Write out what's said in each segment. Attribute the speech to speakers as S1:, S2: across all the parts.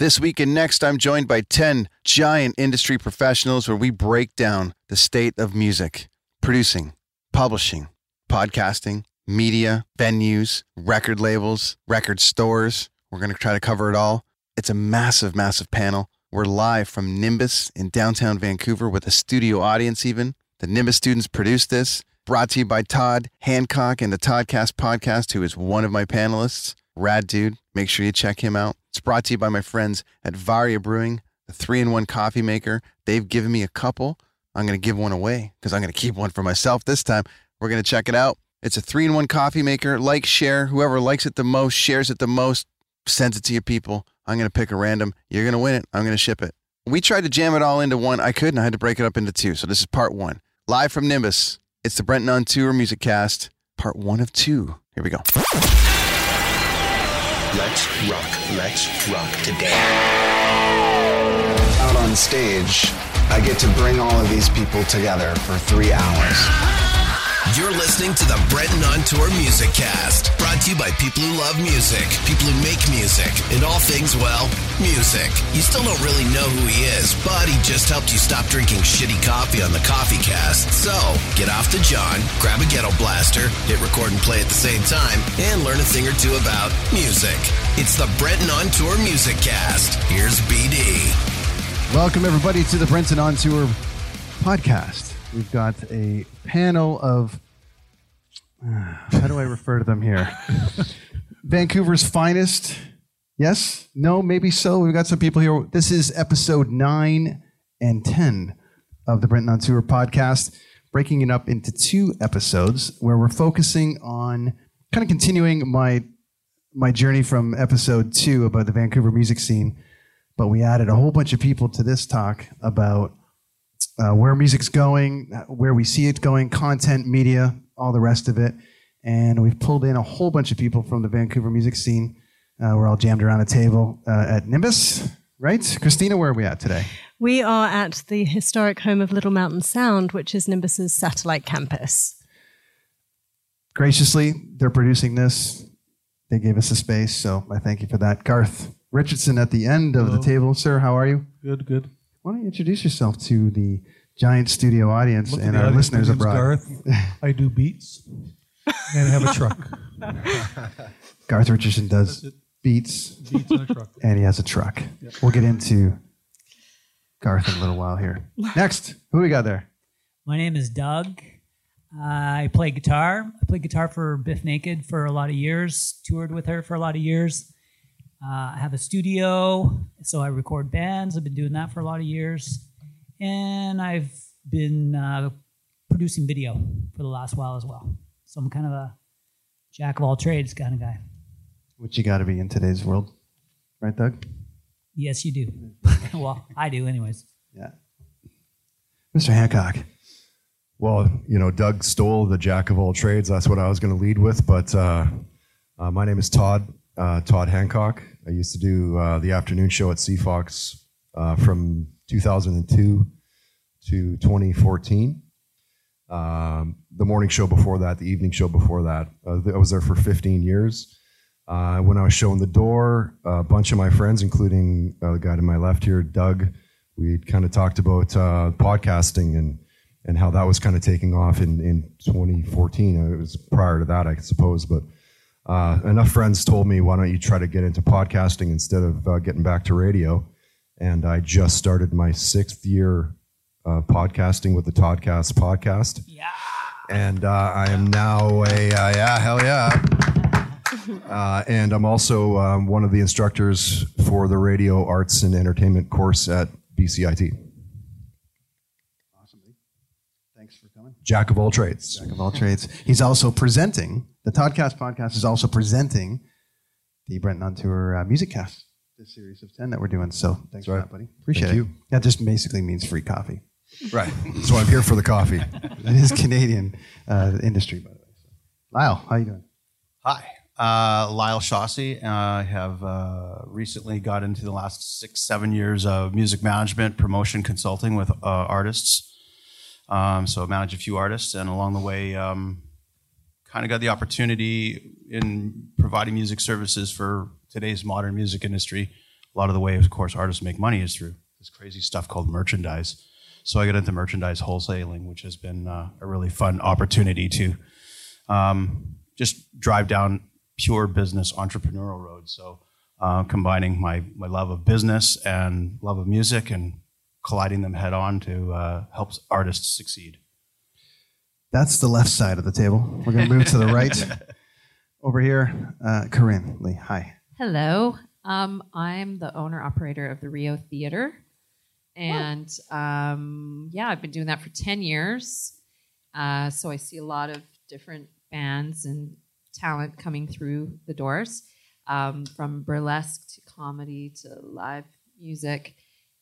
S1: This week and next, I'm joined by 10 giant industry professionals where we break down the state of music, producing, publishing, podcasting, media, venues, record labels, record stores. We're going to try to cover it all. It's a massive, massive panel. We're live from Nimbus in downtown Vancouver with a studio audience, even. The Nimbus students produced this. Brought to you by Todd Hancock and the Toddcast podcast, who is one of my panelists. Rad dude. Make sure you check him out. It's brought to you by my friends at Varia Brewing, the three in one coffee maker. They've given me a couple. I'm going to give one away because I'm going to keep one for myself this time. We're going to check it out. It's a three in one coffee maker. Like, share. Whoever likes it the most, shares it the most, sends it to your people. I'm going to pick a random. You're going to win it. I'm going to ship it. We tried to jam it all into one. I couldn't. I had to break it up into two. So this is part one. Live from Nimbus. It's the Brenton on Tour Music Cast, part one of two. Here we go.
S2: Let's rock, let's rock today. Out on stage, I get to bring all of these people together for three hours.
S3: You're listening to the Brenton on Tour Music Cast, brought to you by people who love music, people who make music, and all things, well, music. You still don't really know who he is, but he just helped you stop drinking shitty coffee on the Coffee Cast. So, get off the John, grab a ghetto blaster, hit record and play at the same time, and learn a thing or two about music. It's the Brenton on Tour Music Cast. Here's BD.
S1: Welcome, everybody, to the Brenton on Tour podcast. We've got a panel of, uh, how do I refer to them here? Vancouver's finest. Yes? No? Maybe so. We've got some people here. This is episode nine and 10 of the Brenton on Tour podcast, breaking it up into two episodes where we're focusing on kind of continuing my my journey from episode two about the Vancouver music scene, but we added a whole bunch of people to this talk about uh, where music's going, where we see it going, content, media, all the rest of it. And we've pulled in a whole bunch of people from the Vancouver music scene. Uh, we're all jammed around a table uh, at Nimbus, right? Kristina, where are we at today?
S4: We are at the historic home of Little Mountain Sound, which is Nimbus's satellite campus.
S1: Graciously, they're producing this. They gave us a space, so I thank you for that. Garth Richardson at the end of
S5: Hello.
S1: the table. Sir, how are you?
S5: Good, good.
S1: Why don't you introduce yourself to the giant studio audience
S5: Look
S1: and our
S5: audience.
S1: listeners
S5: My name's
S1: abroad?
S5: Garth. I do beats and I have a truck.
S1: Garth Richardson does beats
S5: Beats and a truck.
S1: and he has a truck. We'll get into Garth in a little while here. Next, who we got there?
S6: My name is Doug. Uh, I play guitar. I played guitar for Bif Naked for a lot of years, toured with her for a lot of years. Uh, I have a studio, so I record bands. I've been doing that for a lot of years. And I've been uh, producing video for the last while as well. So I'm kind of a jack of all trades kind of guy.
S1: What you got to be in today's world, right, Doug?
S6: Yes, you do. well, I do, anyways.
S1: Yeah. Mr. Hancock.
S7: Well, you know, Doug stole the jack of all trades. That's what I was going to lead with. But uh, uh, my name is Todd, uh, Todd Hancock. I used to do uh, the afternoon show at CFOX uh, from 2002 to 2014. Um, the morning show before that, the evening show before that. Uh, I was there for 15 years. Uh, when I was showing the door, a bunch of my friends, including uh, the guy to my left here, Doug, we kind of talked about uh, podcasting and and how that was kind of taking off in, in 2014. It was prior to that, I suppose. But uh, enough friends told me, why don't you try to get into podcasting instead of uh, getting back to radio? And I just started my sixth year uh, podcasting with the Toddcast podcast.
S6: Yeah.
S7: And uh, I am now a, uh, yeah, hell yeah. Uh, and I'm also um, one of the instructors for the radio arts and entertainment course at BCIT.
S1: Thanks for coming.
S7: Jack of all trades.
S1: Jack of all trades. He's also presenting, the Toddcast podcast is also presenting the Brenton on Tour uh, Music Cast
S8: this series of 10 that we're doing. So thanks for
S7: right.
S8: that, buddy. Appreciate
S7: Thank
S8: it.
S7: you.
S8: That just basically means free coffee.
S7: Right. So I'm here for the coffee.
S8: It is Canadian uh, industry, by the way. So. Lyle, how you doing?
S9: Hi, uh, Lyle Chausse. I have uh, recently got into the last six, seven years of music management, promotion, consulting with uh, artists. Um, so I manage a few artists, and along the way, um, kind of got the opportunity in providing music services for today's modern music industry. A lot of the way, of course, artists make money is through this crazy stuff called merchandise. So I got into merchandise wholesaling, which has been uh, a really fun opportunity to um, just drive down pure business entrepreneurial road. So uh, combining my, my love of business and love of music and colliding them head on to uh, help artists succeed.
S8: That's the left side of the table. We're going to move to the right. Over here, uh, Corrine Lea. Hi.
S10: Hello. Um, I'm the owner operator of the Rio Theater. And um, yeah, I've been doing that for 10 years. Uh, so I see a lot of different bands and talent coming through the doors um, from burlesque to comedy to live music.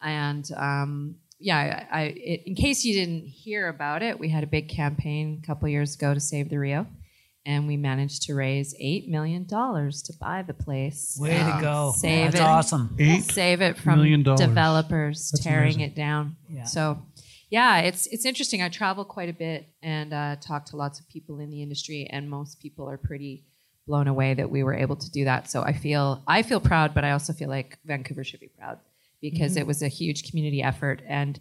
S10: And um, yeah, I, I, it, in case you didn't hear about it, we had a big campaign a couple years ago to save the Rio. And we managed to raise $8 million to buy the place.
S6: Way to go.
S10: Save
S6: That's
S10: it.
S6: awesome.
S5: Eight
S10: Save it from
S5: million dollars.
S10: developers
S5: That's
S10: tearing
S5: amazing.
S10: it down.
S6: Yeah.
S10: So, yeah, it's it's interesting. I travel quite a bit and uh, talk to lots of people in the industry, and most people are pretty blown away that we were able to do that. So I feel I feel proud, but I also feel like Vancouver should be proud because
S6: Mm-hmm.
S10: it was a huge community effort, and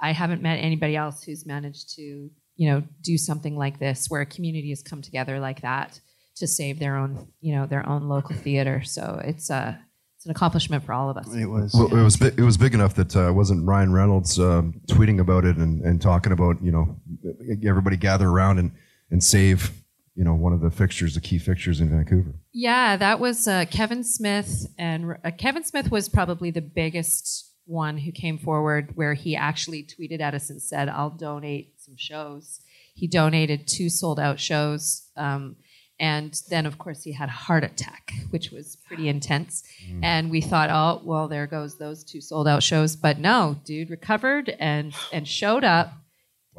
S10: I haven't met anybody else who's managed to you know do something like this where a community has come together like that to save their own you know their own local theater. So it's a it's an accomplishment for all of us.
S8: It was.
S7: Well, it was bi- it was big enough that uh, wasn't Ryan Reynolds um, tweeting about it and, and talking about you know everybody gather around and and save you know one of the fixtures, the key fixtures in Vancouver.
S10: Yeah, that was uh, Kevin Smith, and uh, Kevin Smith was probably the biggest one who came forward where he actually tweeted at us and said, "I'll donate some shows." He donated two sold out shows, um, and then of course he had a heart attack, which was pretty intense. And we thought, "Oh, well, there goes those two sold out shows." But no, dude recovered and and showed up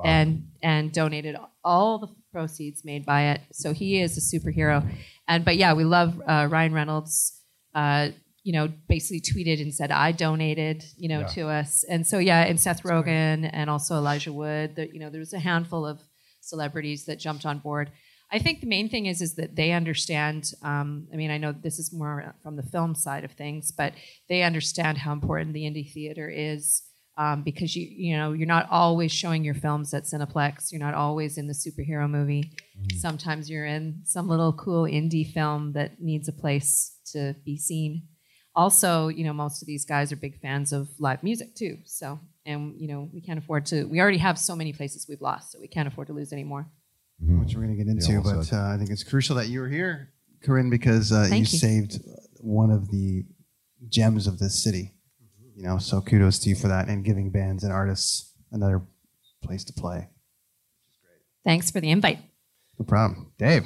S10: and and donated all the proceeds made by it. So he is a superhero. And but yeah, we love uh, Ryan Reynolds. Uh, you know, basically tweeted and said, "I donated," you know, to us. And so yeah, and Seth Rogen and also Elijah Wood. That you know, there was a handful of celebrities that jumped on board. I think the main thing is is that they understand. Um, I mean, I know this is more from the film side of things, but they understand how important the indie theater is um, because you you know you're not always showing your films at Cineplex. You're not always in the superhero movie. Sometimes you're in some little cool indie film that needs a place to be seen. Also, you know, most of these guys are big fans of live music too. So, and you know, we can't afford to. We already have so many places we've lost, so we can't afford to lose any more.
S8: which we're going to get into.
S7: well
S8: but uh, I think it's crucial that you were here, Corrine, because uh, you,
S10: you.
S8: saved one of the gems of this city. You know, so kudos to you for that and giving bands and artists another place to play.
S10: Thanks for the invite.
S8: No problem, Dave.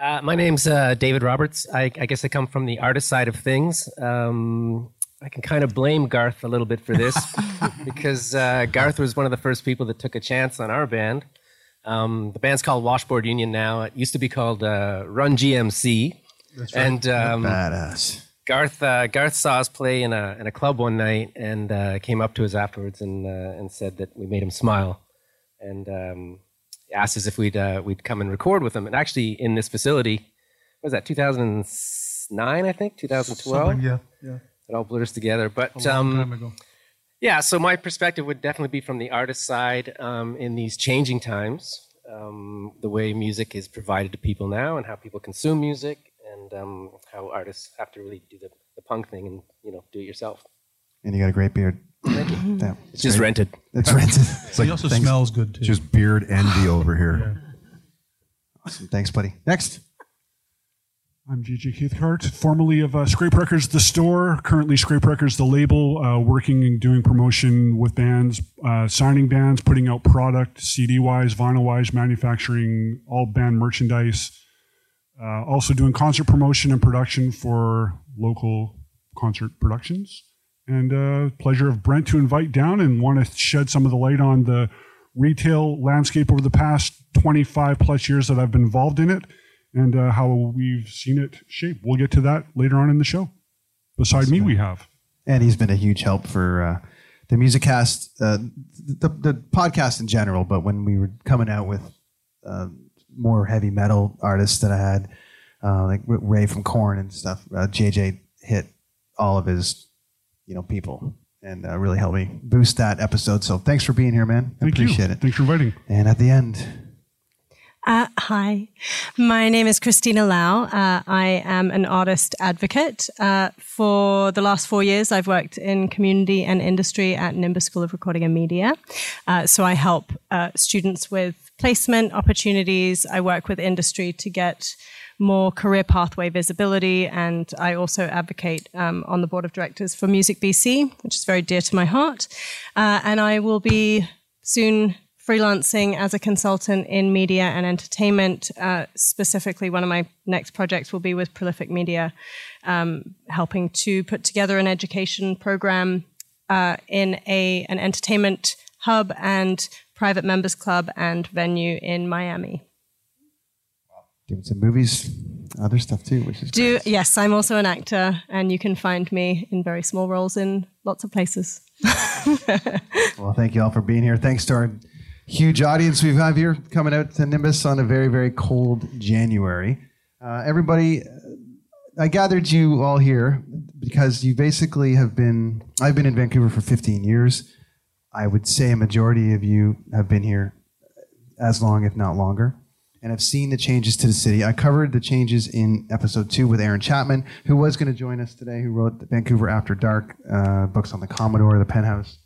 S11: Uh, my name's uh, David Roberts. I, I guess I come from the artist side of things. Um, I can kind of blame Garth a little bit for this because uh, Garth was one of the first people that took a chance on our band. Um, the band's called Washboard Union now. It used to be called uh, Run GMC. And um,
S8: Badass.
S11: Garth uh, Garth saw us play in a in a club one night and uh, came up to us afterwards and uh, and said that we made him smile, and um, asked us if we'd uh, we'd come and record with him. And actually, in this facility, what was that 2009? I think 2012.
S5: Something, yeah, yeah.
S11: It all blurs together, but um, yeah, so my perspective would definitely be from the artist side um, in these changing times, um, the way music is provided to people now and how people consume music and um, how artists have to really do the, the punk thing and, you know, do it yourself.
S8: And you got a great beard. Thank you. Yeah,
S11: It's just
S8: great.
S11: rented.
S8: It's rented.
S7: It's like
S5: He also
S8: thanks.
S5: smells good too.
S7: just beard envy over here.
S8: Awesome. Thanks, buddy. Next.
S12: I'm JJ Cathcart, formerly of uh, Scrape Records, the store, currently Scrape Records, the label, uh, working and doing promotion with bands, uh, signing bands, putting out product, CD wise, vinyl wise, manufacturing all band merchandise. Uh, also doing concert promotion and production for local Concert Productions. And uh, pleasure of Brent to invite down and want to shed some of the light on the retail landscape over the past 25 plus years that I've been involved in it and uh, how we've seen it shape. We'll get to that later on in the show. Beside me, we have.
S1: and he's been a huge help for uh, the music cast, uh, the, the podcast in general. But when we were coming out with uh, more heavy metal artists that I had, uh, like Ray from Korn and stuff, uh, JJ hit all of his, you know, people and uh, really helped me boost that episode. So thanks for being here, man. I
S12: Thank you.
S1: appreciate it.
S12: Thanks for inviting.
S1: And at the end,
S4: Uh, hi, my name is Kristina Lao. Uh, I am an artist advocate. Uh, for the last four years, I've worked in community and industry at Nimbus School of Recording and Media. Uh, so I help uh, students with placement opportunities. I work with industry to get more career pathway visibility, and I also advocate um, on the board of directors for Music BC, which is very dear to my heart. Uh, and I will be soon freelancing as a consultant in media and entertainment. Uh, specifically, one of my next projects will be with Prolific Media, um, helping to put together an education program uh, in a an entertainment hub and private members club and venue in Miami.
S1: doing some movies, other stuff too, which is
S4: Do yes, I'm also an actor, and you can find me in very small roles in lots of places.
S1: Well, thank you all for being here. Thanks to our huge audience we have here coming out to Nimbus on a very, very cold January. Uh, everybody, uh, I gathered you all here because you basically have been, I've been in Vancouver for 15 years. I would say a majority of you have been here as long, if not longer, and have seen the changes to the city. I covered the changes in episode two with Aaron Chapman, who was going to join us today, who wrote the Vancouver After Dark uh, books on the Commodore, the Penthouse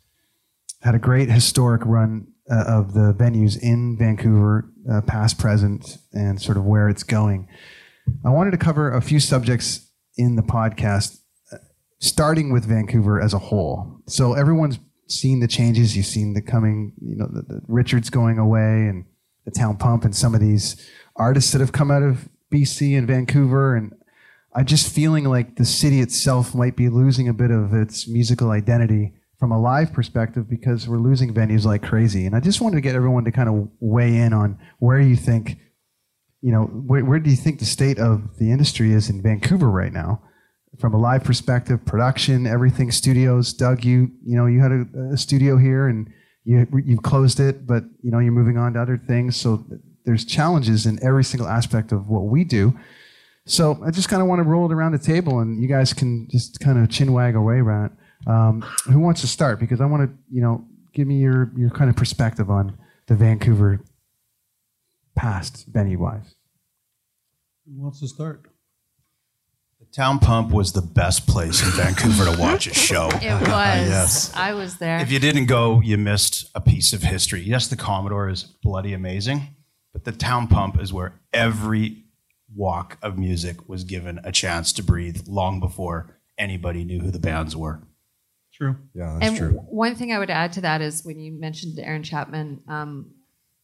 S1: had a great historic run uh, of the venues in Vancouver, uh, past, present, and sort of where it's going. I wanted to cover a few subjects in the podcast, uh, starting with Vancouver as a whole. So everyone's seen the changes. You've seen the coming, you know, the, the Richards going away and the town pump and some of these artists that have come out of BC and Vancouver. And I'm just feeling like the city itself might be losing a bit of its musical identity from a live perspective because we're losing venues like crazy. And I just wanted to get everyone to kind of weigh in on where you think, you know, where, where do you think the state of the industry is in Vancouver right now? From a live perspective, production, everything, studios. Doug, you you know you had a, a studio here and you you've closed it, but you know you're moving on to other things. So there's challenges in every single aspect of what we do. So I just kind of want to roll it around the table, and you guys can just kind of chin wag away around. Um, who wants to start? Because I want to, you know, give me your your kind of perspective on the Vancouver past venue wise.
S5: Who wants to start?
S9: The Town Pump was the best place in Vancouver to watch a show.
S10: It was.
S9: yes.
S10: I was there.
S9: If you didn't go, you missed a piece of history. Yes, the Commodore is bloody amazing, but the Town Pump is where every walk of music was given a chance to breathe long before anybody knew who the bands were.
S5: True.
S7: Yeah, that's
S10: and w- one thing I would add to that is when you mentioned Aaron Chapman, um,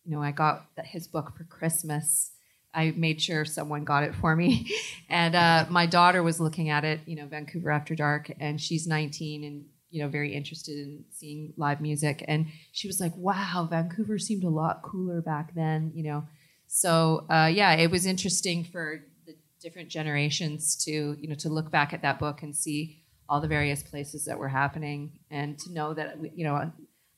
S10: you know, I got his book for Christmas. I made sure someone got it for me, and uh, my daughter was looking at it. You know, Vancouver After Dark, and she's 19 and you know very interested in seeing live music, and she was like, "Wow, Vancouver seemed a lot cooler back then." You know, so uh, yeah, it was interesting for the different generations to you know to look back at that book and see all the various places that were happening and to know that you know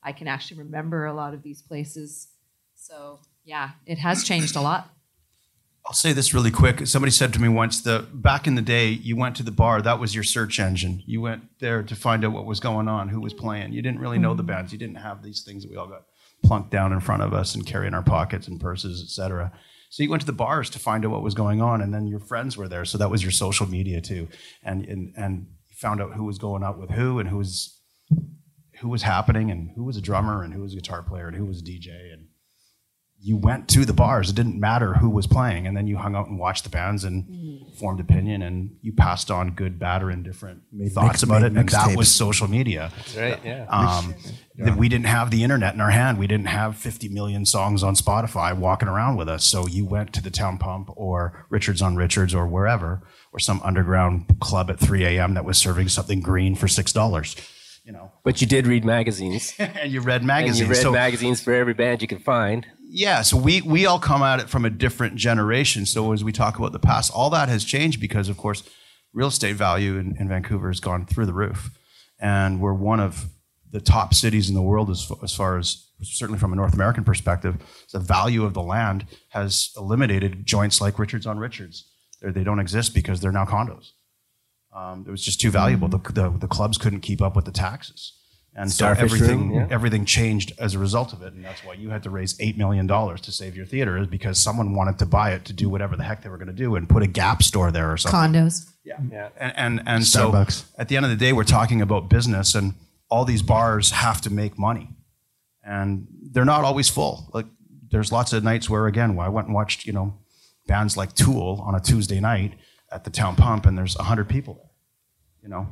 S10: I can actually remember a lot of these places. So yeah, it has changed a lot.
S9: I'll say this really quick. Somebody said to me once that back in the day, you went to the bar, that was your search engine. You went there to find out what was going on, who was playing. You didn't really know the mm-hmm. bands. You didn't have these things that we all got plunked down in front of us and carry in our pockets and purses, etc. So you went to the bars to find out what was going on, and then your friends were there. So that was your social media too, and and and found out who was going out with who and who was who was happening and who was a drummer and who was a guitar player and who was a DJ and you went to the bars. It didn't matter who was playing, and then you hung out and watched the bands and formed opinion, and you passed on good, bad, or indifferent thoughts
S1: mix-
S9: about it. And that
S1: mixtapes.
S9: was social media.
S11: That's right, yeah.
S9: Um, that we didn't have the internet in our hand. We didn't have 50 million songs on Spotify walking around with us. So you went to the Town Pump or Richards on Richards or wherever, or some underground club at 3 a.m. that was serving something green for six dollars. You know,
S11: But you did read magazines.
S9: and you read magazines.
S11: and
S9: magazines.
S11: you read
S9: So-
S11: magazines for every band you could find.
S9: Yeah, so we we all come at it from a different generation. So as we talk about the past, all that has changed because, of course, real estate value in, in Vancouver has gone through the roof, and we're one of the top cities in the world as, as far as certainly from a North American perspective. The value of the land has eliminated joints like Richards on Richards. They're, they don't exist because they're now condos. Um, it was just too valuable. The, the, the clubs couldn't keep up with the taxes. And so everything,
S11: Room, yeah.
S9: everything changed as a result of it. And that's why you had to raise $8 million to save your theater, is because someone wanted to buy it to do whatever the heck they were going to do and put a Gap store there or something.
S10: Condos.
S9: Yeah. yeah. And, and, and so at the end of the day, we're talking about business, and all these bars have to make money. And they're not always full. Like, there's lots of nights where, again, where I went and watched, you know, bands like Tool on a Tuesday night at the town pump, and there's 100 people there, you know?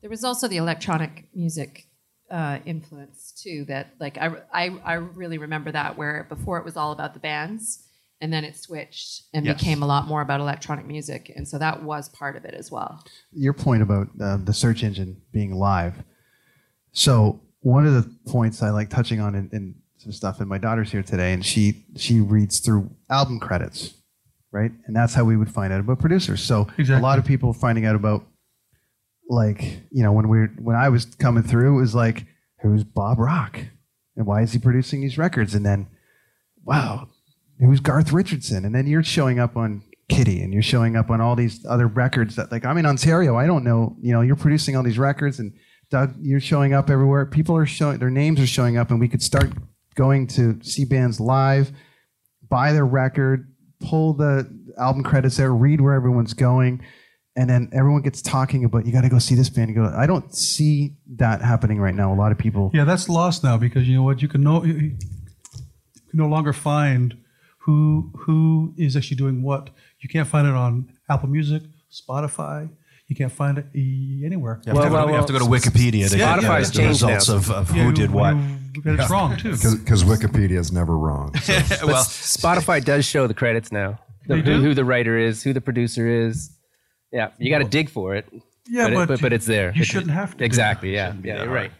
S10: There was also the electronic music uh, influence too. That like I, I I really remember that where before it was all about the bands, and then it switched and
S1: Yes.
S10: became a lot more about electronic music, and so that was part of it as well.
S1: your point about uh, the search engine being live. So one of the points I like touching on in, in some stuff, and my daughter's here today, and she she reads through album credits, right? And that's how we would find out about producers. So a lot of people finding out about like you know when we when I was coming through, it was like who's Bob Rock and why is he producing these records? And then wow, who's Garth Richardson? And then you're showing up on Kittie and you're showing up on all these other records that like I'm in Ontario. I don't know, you know, you're producing all these records and Doug, you're showing up everywhere. People are showing their names are showing up and we could start going to see bands live, buy their record, pull the album credits there, read where everyone's going. And then everyone gets talking about you got to go see this band. You go. I don't see that happening right now. A lot of people.
S5: Yeah, that's lost now because you know what? You can no, you you can no longer find who who is actually doing what. You can't find it on Apple Music, Spotify. You can't find it anywhere.
S9: You have to go to- you have to go to Wikipedia to get-
S5: Yeah,
S9: get the
S5: yeah.
S9: results of- of who did what.
S5: you get wrong too.
S7: Because Wikipedia is never wrong. so.
S11: well, Spotify does show the credits now. The-
S5: They
S11: who,
S5: do?
S11: who the writer is, who the producer is. Yeah, you got to dig for it.
S5: Yeah,
S11: but, it-
S5: but
S11: but, but it's there.
S5: you
S11: It-
S5: shouldn't have to.
S11: Exactly. Yeah. Yeah. You're
S9: hard.
S11: right.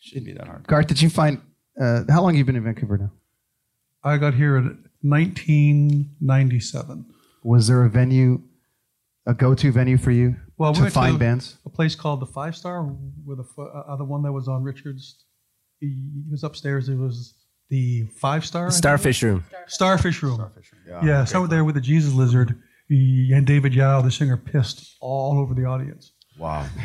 S9: Shouldn't be that hard.
S1: Garth, did you find? Uh, how long have you been in Vancouver now?
S5: I got here in 1997.
S1: Was there a venue, a go-to venue for you
S5: Well, we
S1: to
S5: went
S1: find
S5: to
S1: bands?
S5: a place called the Five Star, where the uh, other one that was on Richards. He was upstairs. It was the Five Star. I think?
S11: Starfish Room.
S5: Starfish Room.
S7: Yeah,
S5: Yeah,
S7: great
S5: so there with the Jesus Lizard he- and David Yow, the singer, pissed all over the audience.
S7: Wow.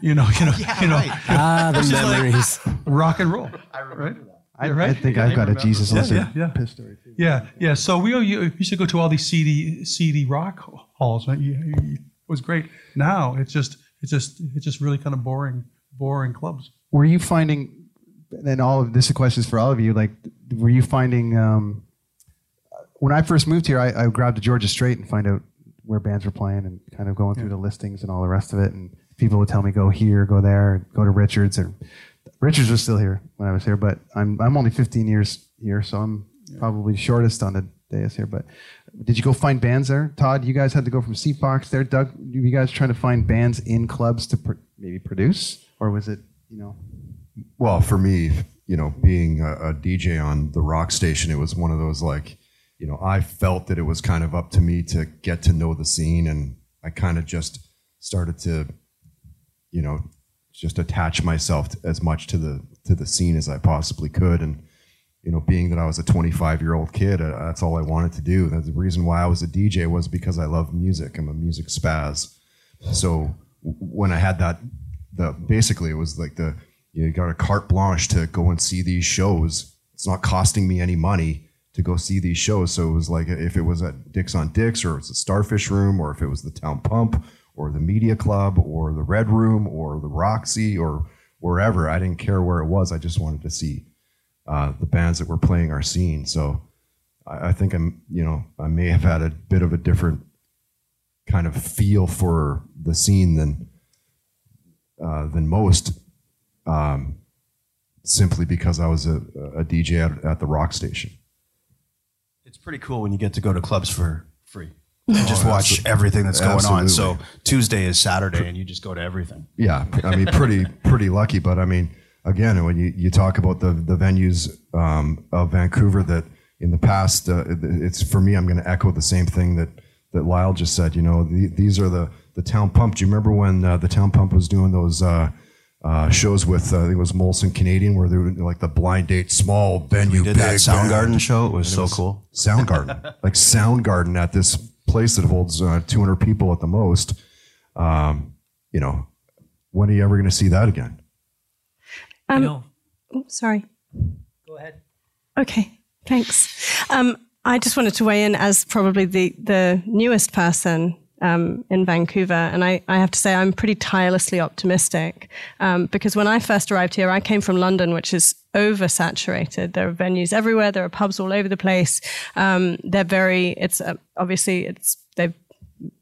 S5: You know, you know, you know.
S11: Ah, the
S5: It's like
S11: memories.
S5: rock and roll. I remember that.
S1: I,
S5: right?
S1: I think I've got a Jesus
S5: Yeah,
S1: Lizard
S5: yeah, yeah.
S1: piss story. too.
S5: Yeah, yeah. So we you used to go to all these CD CD rock halls. Right? You- you- It was great. Now it's just it's just it's just really kind of boring boring clubs.
S1: Were you finding? And all of this question is for all of you. Like, were you finding? Um, when I first moved here, I, I grabbed the Georgia Straight and find out where bands were playing and kind of going through the listings and all the rest of it. And people would tell me go here, go there, go to Richards. Or Richards was still here when I was here, but I'm I'm only 15 years here, so I'm probably shortest on the dais here. But did you go find bands there, Todd? You guys had to go from CFOX there. Doug, you guys trying to find bands in clubs to pr- maybe produce, or was it you know?
S7: Well, for me, you know, being a, a DJ on the rock station, it was one of those like, you know, I felt that it was kind of up to me to get to know the scene, and I kind of just started to, you know, just attach myself t- as much to the to the scene as I possibly could, and you know, being that I was a 25 year old kid, uh, that's all I wanted to do. That's the reason why I was a DJ was because I love music. I'm a music spaz. So when I had that, the basically it was like the you got a carte blanche to go and see these shows. It's not costing me any money to go see these shows. So it was like if it was at Dick's on Dick's or it's a Starfish Room or if it was the Town Pump or the Media Club or the Red Room or the Roxy or wherever. I didn't care where it was. I just wanted to see uh, the bands that were playing our scene. So I, I think I'm, you know, I may have had a bit of a different kind of feel for the scene than uh, than most, um, simply because I was a, a DJ at, at the rock station.
S9: Pretty cool when you get to go to clubs for free.
S7: Oh,
S9: And just watch
S7: absolutely.
S9: everything that's going on. So Tuesday is Saturday, and you just go to everything.
S7: Yeah, I mean, pretty pretty lucky. But I mean, again, when you, you talk about the the venues um, of Vancouver that in the past, uh, it's for me. I'm going to echo the same thing that that Lyle just said. You know, the, these are the the town pump. Do you remember when uh, the town pump was doing those? Uh, uh, shows with uh, I think it was Molson Canadian where they were like the blind date small venue
S9: We did
S7: big
S9: that Soundgarden
S7: band.
S9: show. It was
S7: And
S9: so cool.
S7: Soundgarden like Soundgarden at this place that holds uh, 200 people at the most. Um, you know, when are you ever going to see that again?
S4: Um,
S6: know-
S4: oh, sorry.
S6: Go ahead.
S4: Okay, thanks. Um, I just wanted to weigh in as probably the, the newest person um, in Vancouver, and I, I have to say I'm pretty tirelessly optimistic um, because when I first arrived here, I came from London, which is oversaturated. There are venues everywhere. There are pubs all over the place. Um, they're very. It's uh, obviously it's they've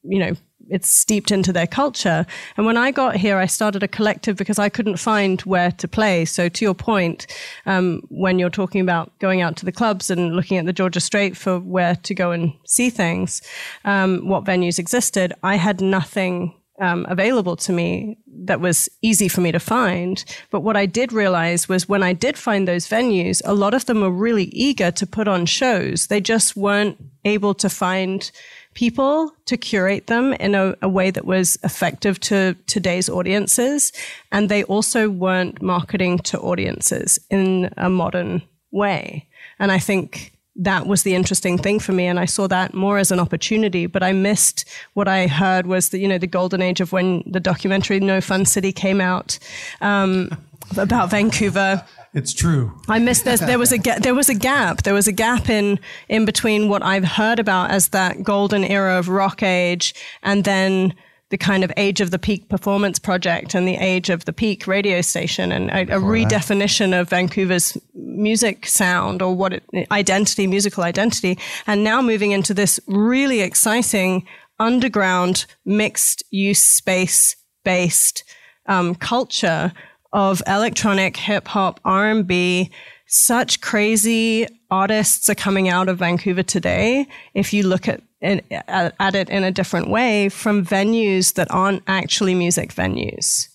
S4: you know it's steeped into their culture. And when I got here, I started a collective because I couldn't find where to play. So to your point, um, when you're talking about going out to the clubs and looking at the Georgia Straight for where to go and see things, um, what venues existed, I had nothing um, available to me that was easy for me to find. But what I did realize was when I did find those venues, a lot of them were really eager to put on shows. They just weren't able to find people to curate them in a, a way that was effective to today's audiences. And they also weren't marketing to audiences in a modern way. And I think that was the interesting thing for me and i saw that more as an opportunity but i missed what i heard was the you know the golden age of when the documentary no fun city came out um, about vancouver
S5: It's true.
S4: I missed this. There was a ga- there was a gap. There was a gap in in between what I've heard about as that golden era of rock age, and then the kind of age of the peak performance project and the age of the peak radio station, and a, a
S13: Before that.
S4: redefinition of Vancouver's music sound or what it, identity, musical identity, and now moving into this really exciting underground mixed use space based um, culture of electronic hip hop r&b such crazy artists are coming out of vancouver today if you look at it, at at it in a different way from venues that aren't actually music venues.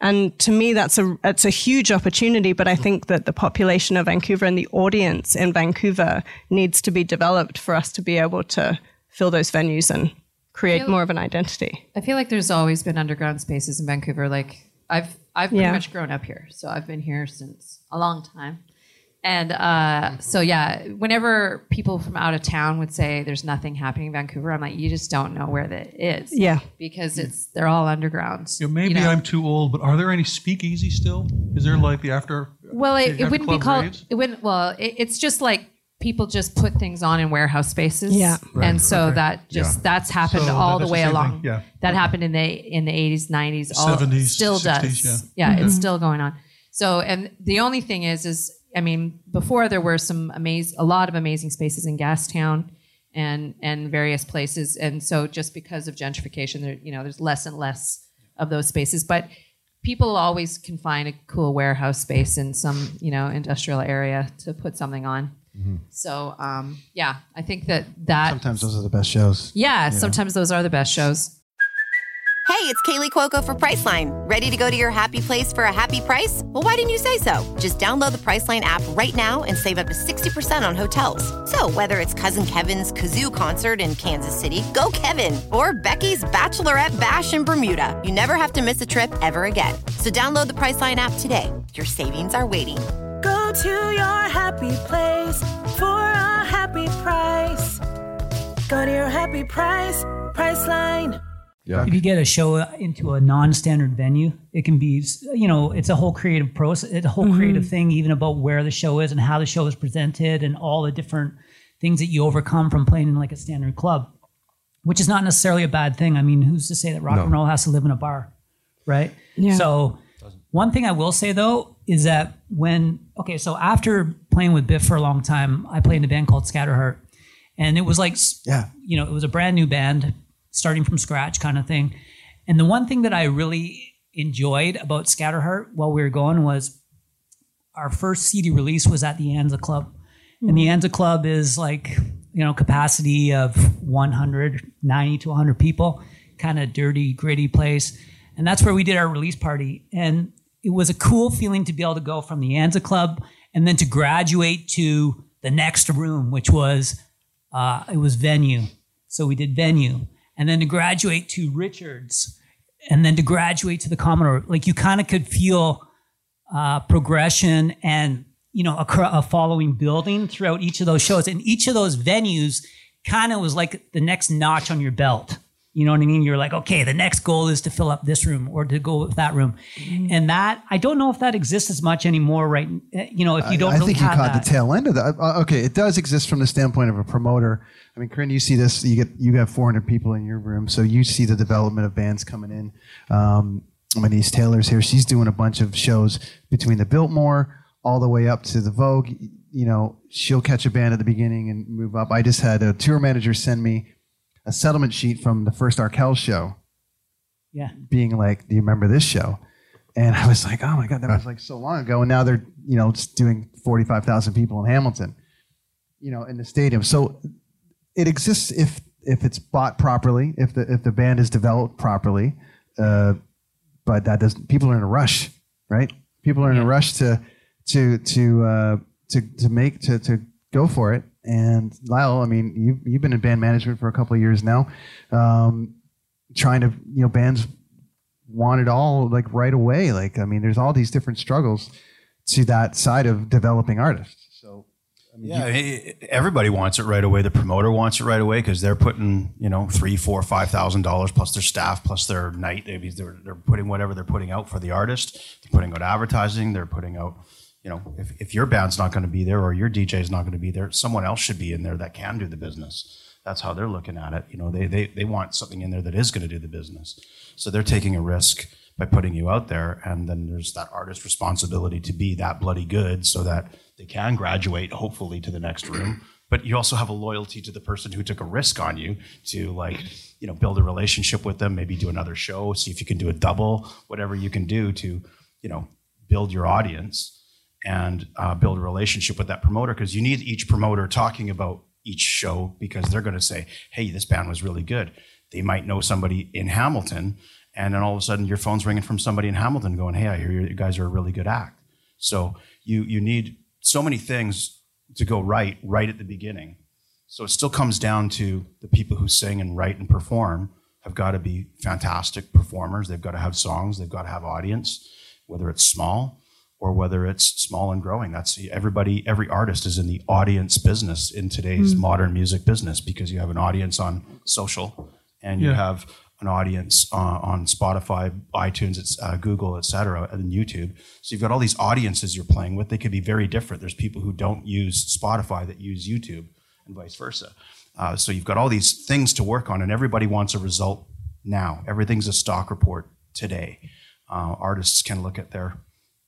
S4: And to me that's a it's a huge opportunity but i think that the population of vancouver and the audience in vancouver needs to be developed for us to be able to fill those venues and create
S10: Feel-
S4: more of an identity.
S10: I feel like there's always been underground spaces in Vancouver. Like I've I've pretty
S4: Yeah.
S10: much grown up here, so I've been here since a long time. And uh, so yeah, whenever people from out of town would say there's nothing happening in Vancouver, I'm like, you just don't know where that is.
S4: Yeah.
S10: because it's they're all underground.
S5: Yeah, maybe
S10: you know?
S5: I'm too old, but are there any speakeasy still? Is there like the after?
S10: Well,
S5: the
S10: it, it wouldn't be called.
S5: raves?
S10: It wouldn't. Well, it, it's just like people just put things on in warehouse spaces.
S4: Yeah.
S5: Right,
S10: and so
S5: okay.
S10: that just
S5: Yeah.
S10: that's happened
S5: So
S10: all
S5: that's
S10: the way
S5: the
S10: along.
S5: thing, yeah.
S10: That happened in the in the eighties, nineties, all
S5: 70s,
S10: still
S5: 60s,
S10: does.
S5: yeah.
S10: it's
S4: Mhm.
S10: still going on. So, and the only thing is, is I mean, before there were some amazing, a lot of amazing spaces in Gastown and and various places, and so just because of gentrification, there you know, there's less and less of those spaces, but people always can find a cool warehouse space in some you know industrial area to put something on. So um, yeah, I think that that
S1: Sometimes those are the best shows.
S10: yeah, sometimes those are the best shows.
S13: Hey, it's Kaley Cuoco for Priceline. Ready to go to your happy place for a happy price? Well, why didn't you say so? Just download the Priceline app right now and save up to 60% on hotels. So, whether it's Cousin Kevin's Kazoo concert in Kansas City, go Kevin, or Becky's Bachelorette Bash in Bermuda, you never have to miss a trip ever again. So, download the Priceline app today. Your savings are waiting.
S14: Go to your happy place for a happy price. Go to your happy price, Priceline.
S7: Yeah.
S6: If you get a show into a non-standard venue, it can be, you know, it's a whole creative process, it's a whole
S4: Mhm.
S6: creative thing, even about where the show is and how the show is presented and all the different things that you overcome from playing in like a standard club, which is not necessarily a bad thing. I mean, who's to say that rock
S7: No.
S6: and roll has to live in a bar, right?
S4: Yeah.
S6: So, one thing I will say though is that when okay, so after playing with Bif for a long time, I played in a band called Scatterheart, and it was like
S1: yeah,
S6: you know, it was a brand new band starting from scratch kind of thing. And the one thing that I really enjoyed about Scatterheart while we were going was our first CD release was at the Anza Club. And the mm-hmm. Anza Club is like, you know, capacity of 190 to 100 people, kind of dirty, gritty place. And that's where we did our release party. And it was a cool feeling to be able to go from the Anza Club and then to graduate to the next room, which was, uh, it was venue. So we did venue. And then to graduate to Richards and then to graduate to the Commodore. Like you kind of could feel uh, progression and you know a, a following building throughout each of those shows and each of those venues kind of was like the next notch on your belt you know what i mean you're like okay the next goal is to fill up this room or to go with that room and that i don't know if that exists as much anymore right eh, you know if you don't
S1: I, I
S6: really
S1: think you
S6: have
S1: caught
S6: that.
S1: the tail end of that. Uh, okay, it does exist from the standpoint of a promoter. I mean, Corrine, you see this. You get you have 400 people in your room, so you see the development of bands coming in. Um, my niece Taylor's here. She's doing a bunch of shows between the Biltmore all the way up to the Vogue. You know, she'll catch a band at the beginning and move up. I just had a tour manager send me a settlement sheet from the first Arkells show,
S6: yeah
S1: being like, "Do you remember this show?" And I was like, "Oh my god, that was like so long ago." And now they're you know just doing 45,000 people in Hamilton, you know, in the stadium. So it exists if if it's bought properly, if the if the band is developed properly. Uh, but that doesn't. People are in a rush, right? People are in a rush to to to uh, to to make to to go for it. And Lyle, I mean, you you've been in band management for a couple of years now, um, trying to you know bands want it all like right away. Like I mean, there's all these different struggles to that side of developing artists. So I mean,
S9: Yeah,
S1: you-
S9: everybody wants it right away. The promoter wants it right away because they're putting, you know, three, four, five thousand dollars plus their staff, plus their night. Maybe they're, they're putting whatever they're putting out for the artist. They're putting out advertising. They're putting out, you know, if, if your band's not going to be there or your DJ is not going to be there, someone else should be in there that can do the business. That's how they're looking at it. You know, they they they want something in there that is going to do the business. So they're taking a risk by putting you out there, and then there's that artist responsibility to be that bloody good, so that they can graduate hopefully to the next room. But you also have a loyalty to the person who took a risk on you to like, you know, build a relationship with them, maybe do another show, see if you can do a double, whatever you can do to, you know, build your audience and uh, build a relationship with that promoter because you need each promoter talking about each show because they're going to say, "Hey, this band was really good." They might know somebody in Hamilton, and then all of a sudden your phone's ringing from somebody in Hamilton, going, "Hey, I hear you guys are a really good act." So you you need so many things to go right right at the beginning. So it still comes down to the people who sing and write and perform have got to be fantastic performers. They've got to have songs. They've got to have audience, whether it's small or whether it's small and growing. That's everybody. Every artist is in the audience business in today's
S5: Mm.
S9: modern music business because you have an audience on social and you have an audience uh, on Spotify, iTunes, it's, uh, Google, et cetera, and YouTube. So you've got all these audiences you're playing with. They could be very different. There's people who don't use Spotify that use YouTube, and vice versa. Uh, so you've got all these things to work on, and everybody wants a result now. Everything's a stock report today. Uh, artists can look at their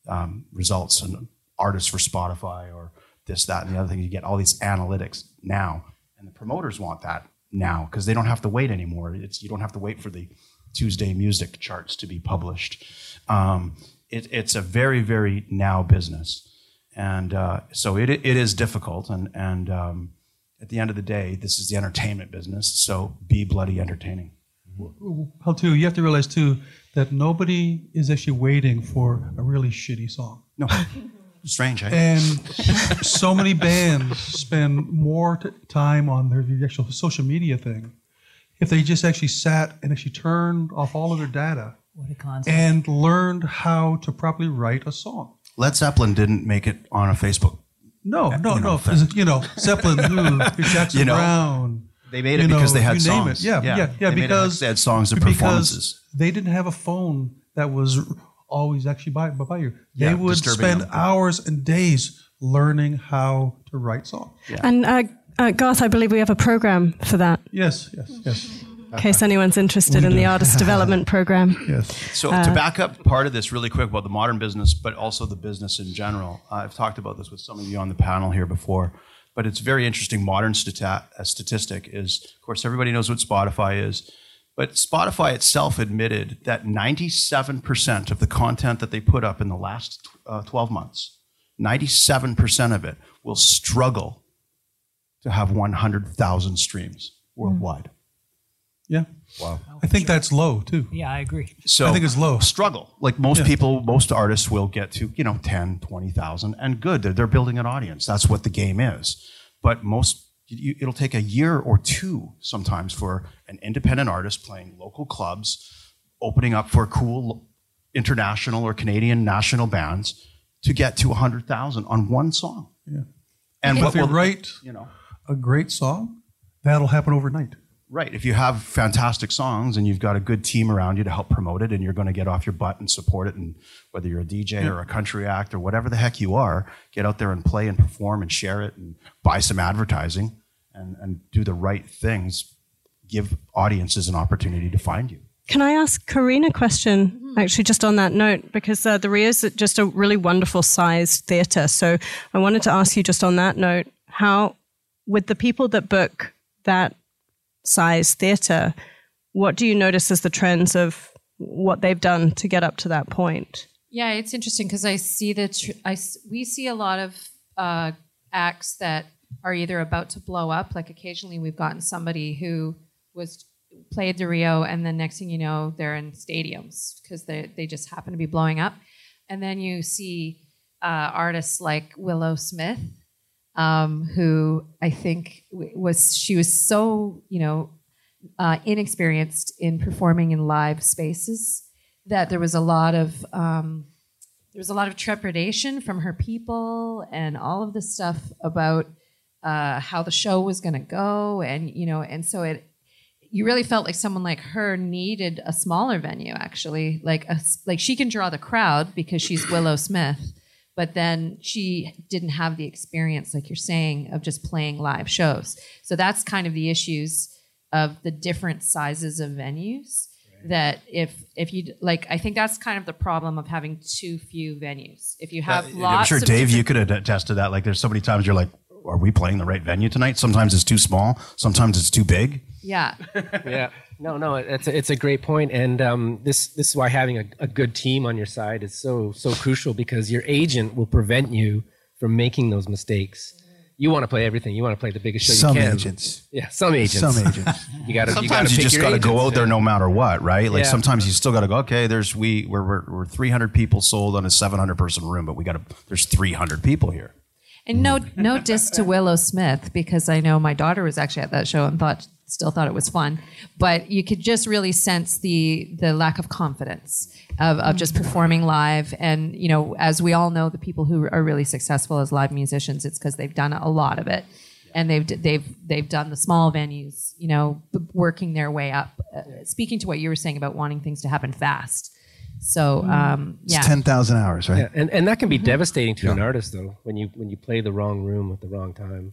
S9: um, results and artists for Spotify or this, that, and the other thing. You get all these analytics now, and the promoters want that now because they don't have to wait anymore. It's you don't have to wait for the Tuesday music charts to be published. Um, it, it's a very, very now business, and uh, so it, it is difficult. And and um, at the end of the day, this is the entertainment business. So be bloody entertaining.
S5: Well, too, you have to realize too that nobody is actually waiting for a really shitty song.
S9: No, strange, eh?
S5: And so many bands spend more t- time on their the actual social media thing. If they just actually sat and actually turned off all of their data
S6: What a
S5: and learned how to properly write a song.
S9: Led Zeppelin didn't make it on a Facebook.
S5: No, no,
S9: you know,
S5: no.
S9: thing.
S5: Is it- You know, Zeppelin, who, Jackson
S9: You know,
S5: Brown.
S9: They made it
S5: you know,
S9: because they had
S5: you name
S9: songs.
S5: It. Yeah,
S9: Yeah,
S5: yeah, yeah.
S9: they made it
S5: because
S9: they had songs and
S5: because
S9: performances.
S5: They didn't have a phone that was always actually by, by you. They
S9: Yeah,
S5: would
S9: disturbing
S5: spend
S9: them.
S5: hours and days learning how to write songs.
S4: And uh, uh, Garth, I believe we have a program for that.
S5: Yes, yes, yes.
S4: In case anyone's interested
S5: We
S4: in the artist development program.
S5: Yes.
S9: So
S4: Uh,
S9: to back up part of this really quick about the modern business, but also the business in general, uh, I've talked about this with some of you on the panel here before. But it's very interesting. Modern stata- uh, statistic is, of course, everybody knows what Spotify is. But Spotify itself admitted that 97% of the content that they put up in the last uh, 12 months, 97% of it will struggle to have 100,000 streams worldwide.
S5: Yeah.
S7: Wow.
S5: I think that's low too.
S6: Yeah, I agree.
S9: So
S5: I think it's low.
S9: Struggle. Like most
S5: Yeah.
S9: people, most artists will get to, you know, 10, 20,000 and good. They're, they're building an audience. That's what the game is. But most, you, it'll take a year or two sometimes for an independent artist playing local clubs, opening up for cool international or Canadian national bands to get to 100,000 on one song.
S5: Yeah.
S9: And
S5: And
S9: what
S5: if you
S9: will-
S5: write
S9: you know,
S5: a great song, that'll happen overnight.
S9: Right. If you have fantastic songs and you've got a good team around you to help promote it and you're going to get off your butt and support it, and whether you're a DJ or a country act or whatever the heck you are, get out there and play and perform and share it and buy some advertising and, and do the right things, give audiences an opportunity to find you.
S4: Can I ask Corrine a question, actually, just on that note? Because uh, the Rio is just a really wonderful sized theatre. So I wanted to ask you, just on that note, how, with the people that book that size theatre, what do you notice as the trends of what they've done to get up to that point?
S10: Yeah, it's interesting because I see the tr- I we see a lot of uh, acts that are either about to blow up. Like occasionally, we've gotten somebody who was played the Rio, and then next thing you know, they're in stadiums because they they just happen to be blowing up. And then you see uh, artists like Willow Smith, um, who I think was she was so you know uh, inexperienced in performing in live spaces that there was a lot of um, there was a lot of trepidation from her people and all of this stuff about uh, how the show was going to go. And you know and so it you really felt like someone like her needed a smaller venue actually. Like a, like she can draw the crowd because she's willow smith but then she didn't have the experience like you're saying of just playing live shows so that's kind of the issues of the different sizes of venues that if if you like i think that's kind of the problem of having too few venues if you have
S9: Uh,
S10: lots
S9: I'm sure
S10: of
S9: Dave, you could attest to that. Like, there's so many times you're like, "Are we playing the right venue tonight?" Sometimes it's too small. Sometimes it's too big.
S10: Yeah
S11: yeah. No, no, it's a, it's a great point, and um, this this is why having a, a good team on your side is so so crucial because your agent will prevent you from making those mistakes. You want to play everything. You want to play the biggest show
S8: Some
S11: you can.
S8: Some agents.
S11: Yeah, some agents.
S8: Some agents.
S11: you got to.
S9: Sometimes you,
S11: pick
S9: just got to go out there no matter what, right? Like
S11: Yeah.
S9: sometimes you still got to go. Okay, there's we we're, we're, we're 300 people sold on a 700 person room, but we got to. There's 300 people here.
S10: And no, no diss to Willow Smith because I know my daughter was actually at that show and thought still thought it was fun, but you could just really sense the the lack of confidence of, of just performing live. And you know, as we all know, the people who are really successful as live musicians, it's because they've done a lot of it, and they've they've they've done the small venues, you know, b- working their way up. Uh, speaking to what you were saying about wanting things to happen fast. So um,
S8: It's
S10: yeah,
S8: 10,000 hours, right?
S11: Yeah, and, and that can be devastating to an artist though when you when you play the wrong room at the wrong time.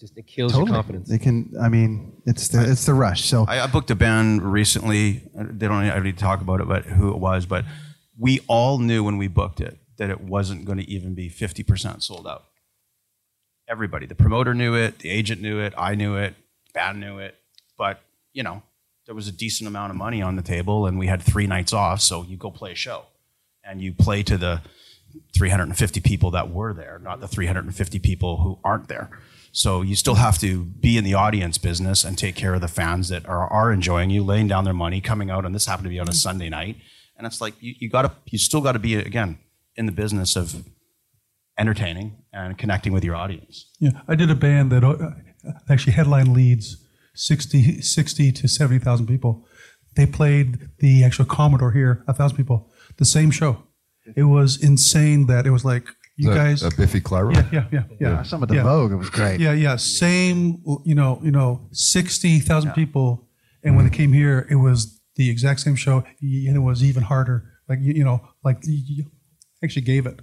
S11: It just it kills your confidence.
S8: They can, I mean, it's the, it's the rush. So
S9: I, I booked a band recently. They don't I need to talk about it, but who it was. But we all knew when we booked it that it wasn't going to even be 50% sold out. Everybody, the promoter knew it, the agent knew it, I knew it, the band knew it. But you know, there was a decent amount of money on the table, and we had three nights off. So you go play a show, and you play to the 350 people that were there, not the 350 people who aren't there. So you still have to be in the audience business and take care of the fans that are, are enjoying you, laying down their money, coming out, and this happened to be on a Sunday night. And it's like you, you gotta you still gotta be again in the business of entertaining and connecting with your audience.
S5: Yeah, I did a band that uh, actually headline leads 60, 60 to 70,000 people. They played the actual Commodore here, a thousand people, the same show. It was insane that it was like, you
S7: Is that,
S5: guys.
S7: uh, Biffy Clyro?
S5: Yeah, yeah, yeah, yeah.
S8: Yeah, some of the Vogue, it was great.
S5: Yeah, yeah. Same, you know, you know, 60,000 people. And when they came here, it was the exact same show. And it was even harder. Like, you, you know, like you you actually gave it,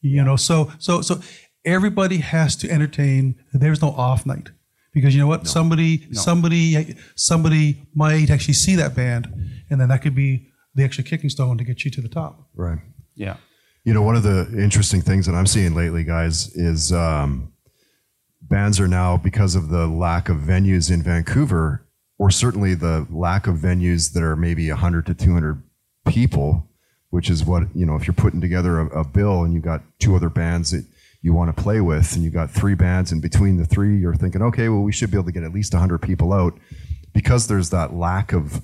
S5: you know, so, so, so everybody has to entertain. There's no off night because you know what? Somebody, somebody, somebody might actually see that band and then that could be the extra kicking stone to get you to the top.
S7: Right.
S9: Yeah.
S7: You know, one of the interesting things that I'm seeing lately, guys, is um, bands are now because of the lack of venues in Vancouver, or certainly the lack of venues that are maybe 100 to 200 people, which is what you know. If you're putting together a, a bill and you've got two other bands that you want to play with, and you've got three bands, and between the three, you're thinking, okay, well, we should be able to get at least 100 people out, because there's that lack of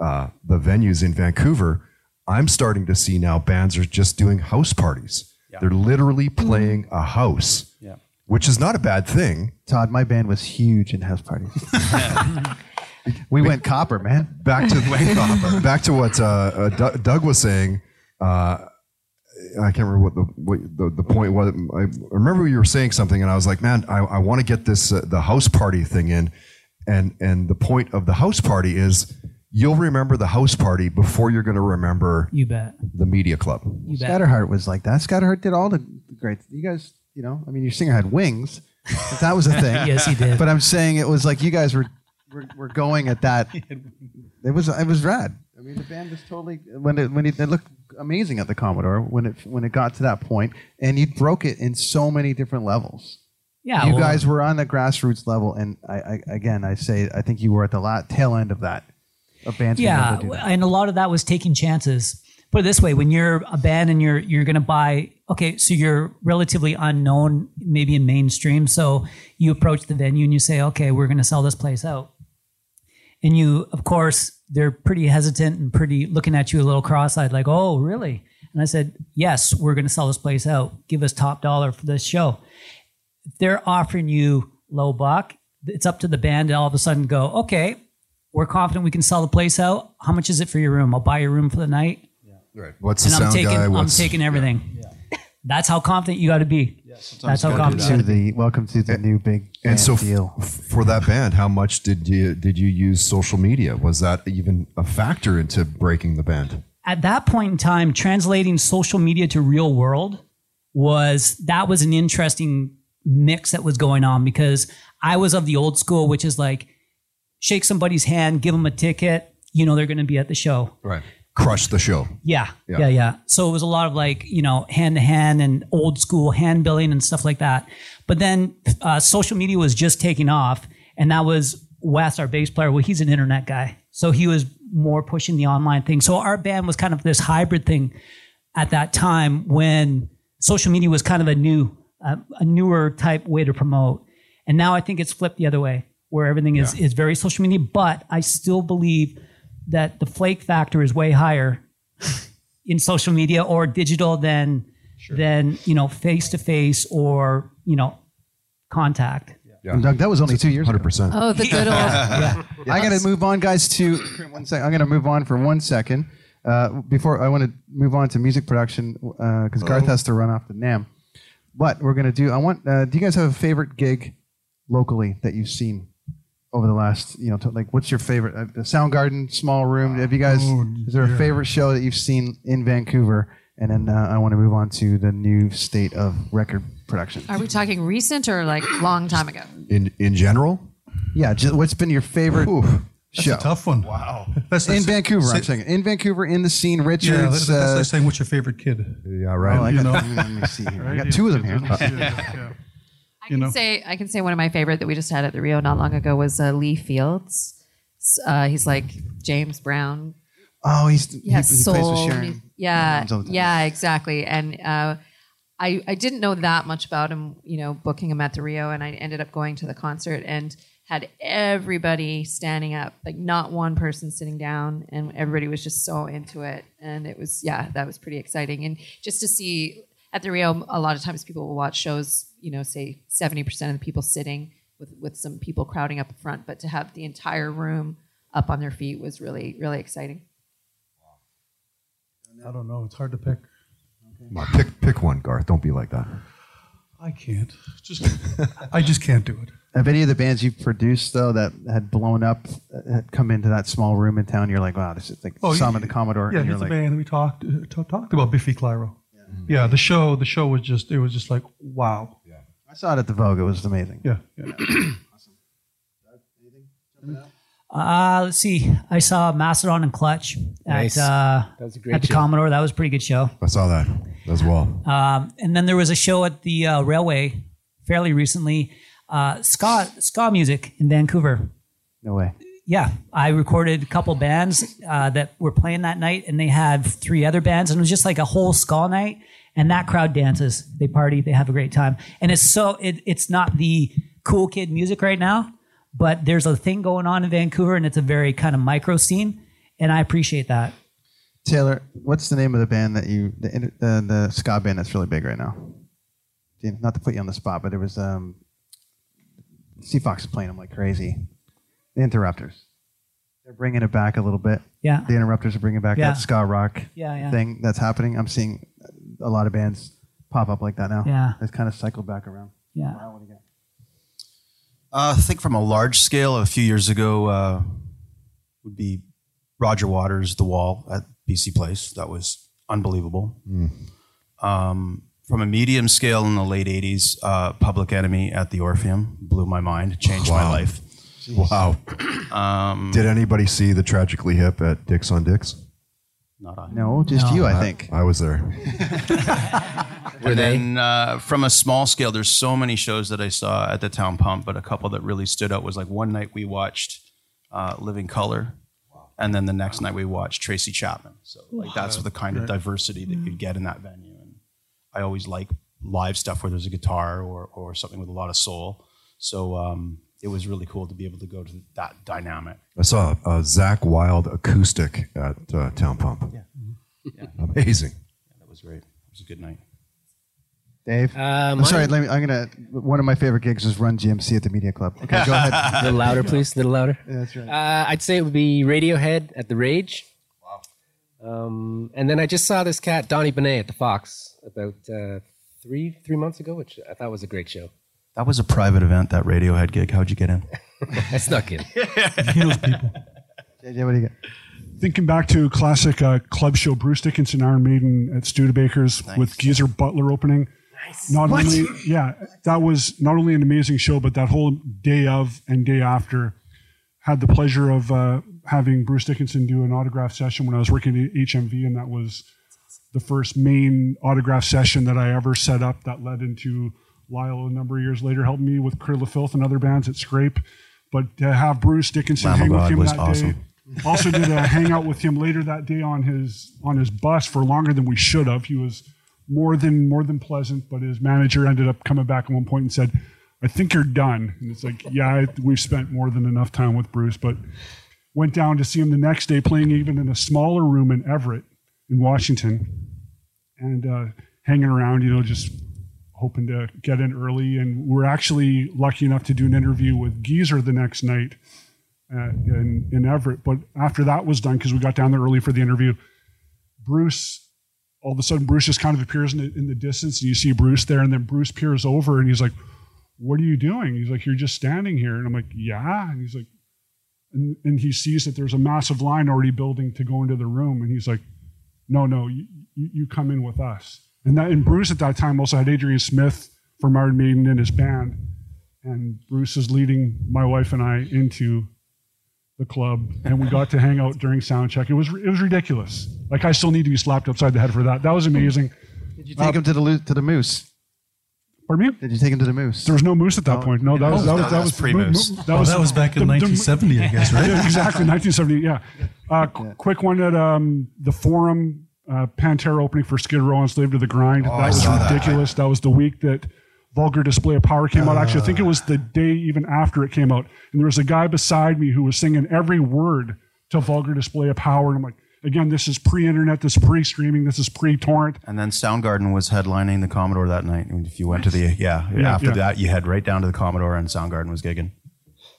S7: uh, the venues in Vancouver. I'm starting to see now bands are just doing house parties. They're literally playing a house,
S9: Yeah.
S7: which is not a bad thing.
S1: Todd, my band was huge in house parties. we went copper, man.
S7: Back to copper. back to what uh, uh, Doug, Doug was saying. Uh, I can't remember what the what the, the point was. I remember you were saying something, and I was like, "Man, I, I want to get this uh, the house party thing in." And and the point of the house party is you'll remember the house party before you're going to remember
S6: You bet.
S7: the media club.
S6: You bet.
S1: Scatterheart was like that. Scatterheart did all the great. You guys, you know, I mean, your singer had wings. But that was a thing.
S6: Yes, he did.
S1: But I'm saying it was like you guys were were, were going at that. It was it was rad. I mean, the band was totally when it when it, it looked amazing at the Commodore when it when it got to that point, and you broke it in so many different levels.
S6: Yeah,
S1: you
S6: well-
S1: guys were on the grassroots level, and I, I again I say I think you were at the la- tail end of that. Of bands
S6: yeah, and a lot of that was taking chances. Put it this way: when you're a band and you're you're going to buy, okay, so you're relatively unknown, maybe in mainstream. So you approach the venue and you say, okay, we're going to sell this place out, and you, of course, they're pretty hesitant and pretty looking at you a little cross-eyed, like, oh, really? And I said, yes, we're going to sell this place out. Give us top dollar for this show. If they're offering you low buck, it's up to the band to all of a sudden go, okay, we're confident we can sell the place out. How much is it for your room? I'll buy your room for the night. Yeah.
S7: Right. What's the
S6: and I'm
S7: sound
S6: taking,
S7: guy?
S6: I'm
S7: What's
S6: taking everything. Yeah. That's how confident you got to be. That's how confident you
S1: to
S6: got to be.
S1: the welcome to the new big
S7: And
S1: band
S7: so, f- for that band, how much did you did you use social media? Was that even a factor into breaking the band?
S6: At that point in time, translating social media to real world was that was an interesting mix that was going on because I was of the old school, which is like shake somebody's hand, give them a ticket, you know they're going to be at the show.
S7: Right. Crush the show.
S6: Yeah,
S7: Yeah.
S6: yeah, yeah, So it was a lot of like you know hand to hand and old school hand billing and stuff like that. But then uh, social media was just taking off, and that was Wes, our bass player. Well, he's an internet guy, so he was more pushing the online thing. So our band was kind of this hybrid thing at that time when social media was kind of a new, uh, a newer type way to promote. And now I think it's flipped the other way, where everything is is very social media. But I still believe that the flake factor is way higher in social media or digital than than you know face to face or you know contact.
S1: And Doug, that was only two years.
S7: Hundred percent.
S10: Oh, the good old.
S1: yeah. I got to move on, guys. To one second. I'm going to move on for one second. Uh, before I want to move on to music production because Garth has to run off to Nam. What we're going to do? I want. Uh, do you guys have a favorite gig locally that you've seen over the last? You know, to, like what's your favorite? Uh, the Soundgarden, Small Room. Have you guys?
S5: Oh,
S1: is there a
S5: yeah.
S1: favorite show that you've seen in Vancouver? And then uh, I want to move on to the new state of record production.
S10: Are we talking recent or like long time ago?
S7: In in general,
S1: Yeah, just, what's been your favorite
S5: That's
S1: show?
S5: a tough one. Wow. That's
S1: in
S5: that's-
S1: Vancouver, I'm saying. In Vancouver, in the scene,
S5: Yeah,
S1: Richards.
S5: that's, that's
S1: uh,
S5: like saying what's your favorite kid?
S7: Yeah,
S1: oh,
S7: right.
S1: I
S5: You
S1: got,
S5: know.
S1: let me see here. I got
S5: yeah,
S1: two of them here.
S5: yeah,
S10: I can say I can say one of my favorite that we just had at the Rio not long ago was uh, Lee Fields. Uh, he's like James Brown.
S1: Oh, he's he, he plays with
S10: soul.
S1: Sharon.
S10: Yeah,
S1: Jones all the time.
S10: yeah, exactly. And uh, I I didn't know that much about him. You know, booking him at the Rio, and I ended up going to the concert and had everybody standing up, like not one person sitting down, and everybody was just so into it. And it was yeah, that was pretty exciting. And just to see at the Rio, a lot of times people will watch shows. You know, say seventy percent of the people sitting with with some people crowding up front, but to have the entire room up on their feet was really really exciting.
S5: I don't know. It's hard to pick.
S7: Come on, pick pick one, Garth. Don't be like that.
S5: I can't. Just I just can't do it.
S1: Have any of the bands you've produced though that had blown up uh, had come into that small room in town? You're like, wow, this is like
S5: Oh,
S1: some
S5: yeah,
S1: of the Commodore.
S5: Yeah,
S1: and you're
S5: a band that we talked uh, talked about Biffy Clyro. Yeah. the show the show was just it was just like wow.
S1: I saw it at the Vogue. It was amazing.
S5: Yeah. yeah.
S6: Uh, let's see. I saw Mastodon and Clutch at
S11: Nice.
S6: uh,
S11: That was a great
S6: at the
S11: show.
S6: Commodore. That was a pretty good show.
S7: I saw that as well.
S6: Um, and then there was a show at the uh, Railway fairly recently. uh, ska ska music in Vancouver.
S1: No way.
S6: Yeah, I recorded a couple bands uh, that were playing that night, and they had three other bands, and it was just like a whole ska night. And that crowd dances, they party, they have a great time, and it's so it, it's not the cool kid music right now, but there's a thing going on in Vancouver, and it's a very kind of micro scene, and I appreciate that.
S1: Taylor, what's the name of the band that you the the, the ska band that's really big right now? Not to put you on the spot, but it was um, CFOX is playing them like crazy. The Interrupters. They're bringing it back a little bit.
S6: Yeah.
S1: The Interrupters are bringing back
S6: Yeah.
S1: that ska rock
S6: Yeah, yeah.
S1: thing that's happening. I'm seeing a lot of bands pop up like that now.
S6: Yeah.
S1: It's kind of cycled back around.
S6: Yeah.
S1: Wow, what do you got?
S9: Uh, I think from a large scale, a few years ago, uh, would be Roger Waters' The Wall at BC Place. That was unbelievable. Um, from a medium scale in the late 80s, uh, Public Enemy at the Orpheum blew my mind, changed my
S7: Wow.
S9: life.
S7: Wow.
S9: Um,
S7: Did anybody see the Tragically Hip at Dicks on Dicks?
S9: Not I.
S1: No, just you, I think.
S7: I was there.
S9: and then uh, from a small scale, there's so many shows that I saw at the Town Pump, but a couple that really stood out was like one night we watched uh, Living Colour, and then the next night we watched Tracy Chapman. So like that's the kind of diversity that you get in that venue. And I always like live stuff where there's a guitar or or something with a lot of soul. So um, it was really cool to be able to go to that dynamic.
S7: I saw a Zakk Wylde acoustic at uh, Town Pump.
S9: Yeah.
S7: Amazing.
S9: Yeah, That was great. It was a good night.
S1: Dave?
S11: Uh,
S1: I'm
S11: mine-
S1: sorry, let me, I'm gonna. One of my favorite gigs was Run-DMC at the Media Club. Okay, go ahead.
S11: a little louder, please. A little louder.
S1: Yeah, that's right.
S11: Uh, I'd say it would be Radiohead at the Rage. Wow. Um, and then I just saw this cat Donny Benét at the Fox about uh, three three months ago, which I thought was a great show.
S9: That was a private event, that Radiohead gig. How'd you get in?
S11: I snuck in.
S12: He knows people.
S1: JJ, what do you got?
S12: Thinking back to classic uh, club show, Bruce Dickinson, Iron Maiden at Studebaker's with Geezer Butler opening. Nice. Not
S1: What?
S12: only, yeah, that was not only an amazing show, but that whole day of and day after had the pleasure of uh, having Bruce Dickinson do an autograph session when I was working at HMV, and that was the first main autograph session that I ever set up that led into Lyle a number of years later helped me with Cradle of Filth and other bands at Scrape. But to have Bruce Dickinson
S9: Lamb
S12: hang with him
S9: was
S12: that
S9: awesome.
S12: day. Also did a hangout with him later that day on his on his bus for longer than we should have. He was more than more than pleasant, but his manager ended up coming back at one point and said, "I think you're done." And it's like, "Yeah, I, we've spent more than enough time with Bruce." But went down to see him the next day, playing even in a smaller room in Everett, in Washington, and uh, hanging around, you know, just hoping to get in early. And we're actually lucky enough to do an interview with Geezer the next night uh, in, in Everett. But after that was done, because we got down there early for the interview, Bruce, all of a sudden, Bruce just kind of appears in the, in the distance, and you see Bruce there, and then Bruce peers over, and he's like, "What are you doing?" He's like, "You're just standing here," and I'm like, "Yeah," and he's like, and, and he sees that there's a massive line already building to go into the room, and he's like, "No, no, you, you, you come in with us." And that, and Bruce at that time also had Adrian Smith from Iron Maiden in his band, and Bruce is leading my wife and I into the club, and we got to hang out during sound check. It was it was ridiculous. Like I still need to be slapped upside the head for that. That was amazing.
S1: Did you take him to the to the Moose?
S12: Pardon me?
S1: Did you take him to the Moose?
S12: There was no moose at that point. No, that was that was that was
S9: pre-moose.
S5: Oh, that was back in 1970, I guess, right?
S12: Yeah, exactly, 1970. Yeah. Uh, qu- Quick one at um, the Forum uh, Pantera opening for Skid Row and Slave to the Grind.
S7: Oh,
S12: that
S7: I
S12: was
S7: saw that.
S12: ridiculous. That. was the week that Vulgar Display of Power came out. Actually, I think it was the day even after it came out. And there was a guy beside me who was singing every word to Vulgar Display of Power. And I'm like, again, this is pre-internet, this is pre-streaming, this is pre-torrent.
S9: And then Soundgarden was headlining the Commodore that night. And if you went to the yeah,
S12: Yeah,
S9: after
S12: yeah.
S9: that you head right down to the Commodore and Soundgarden was gigging.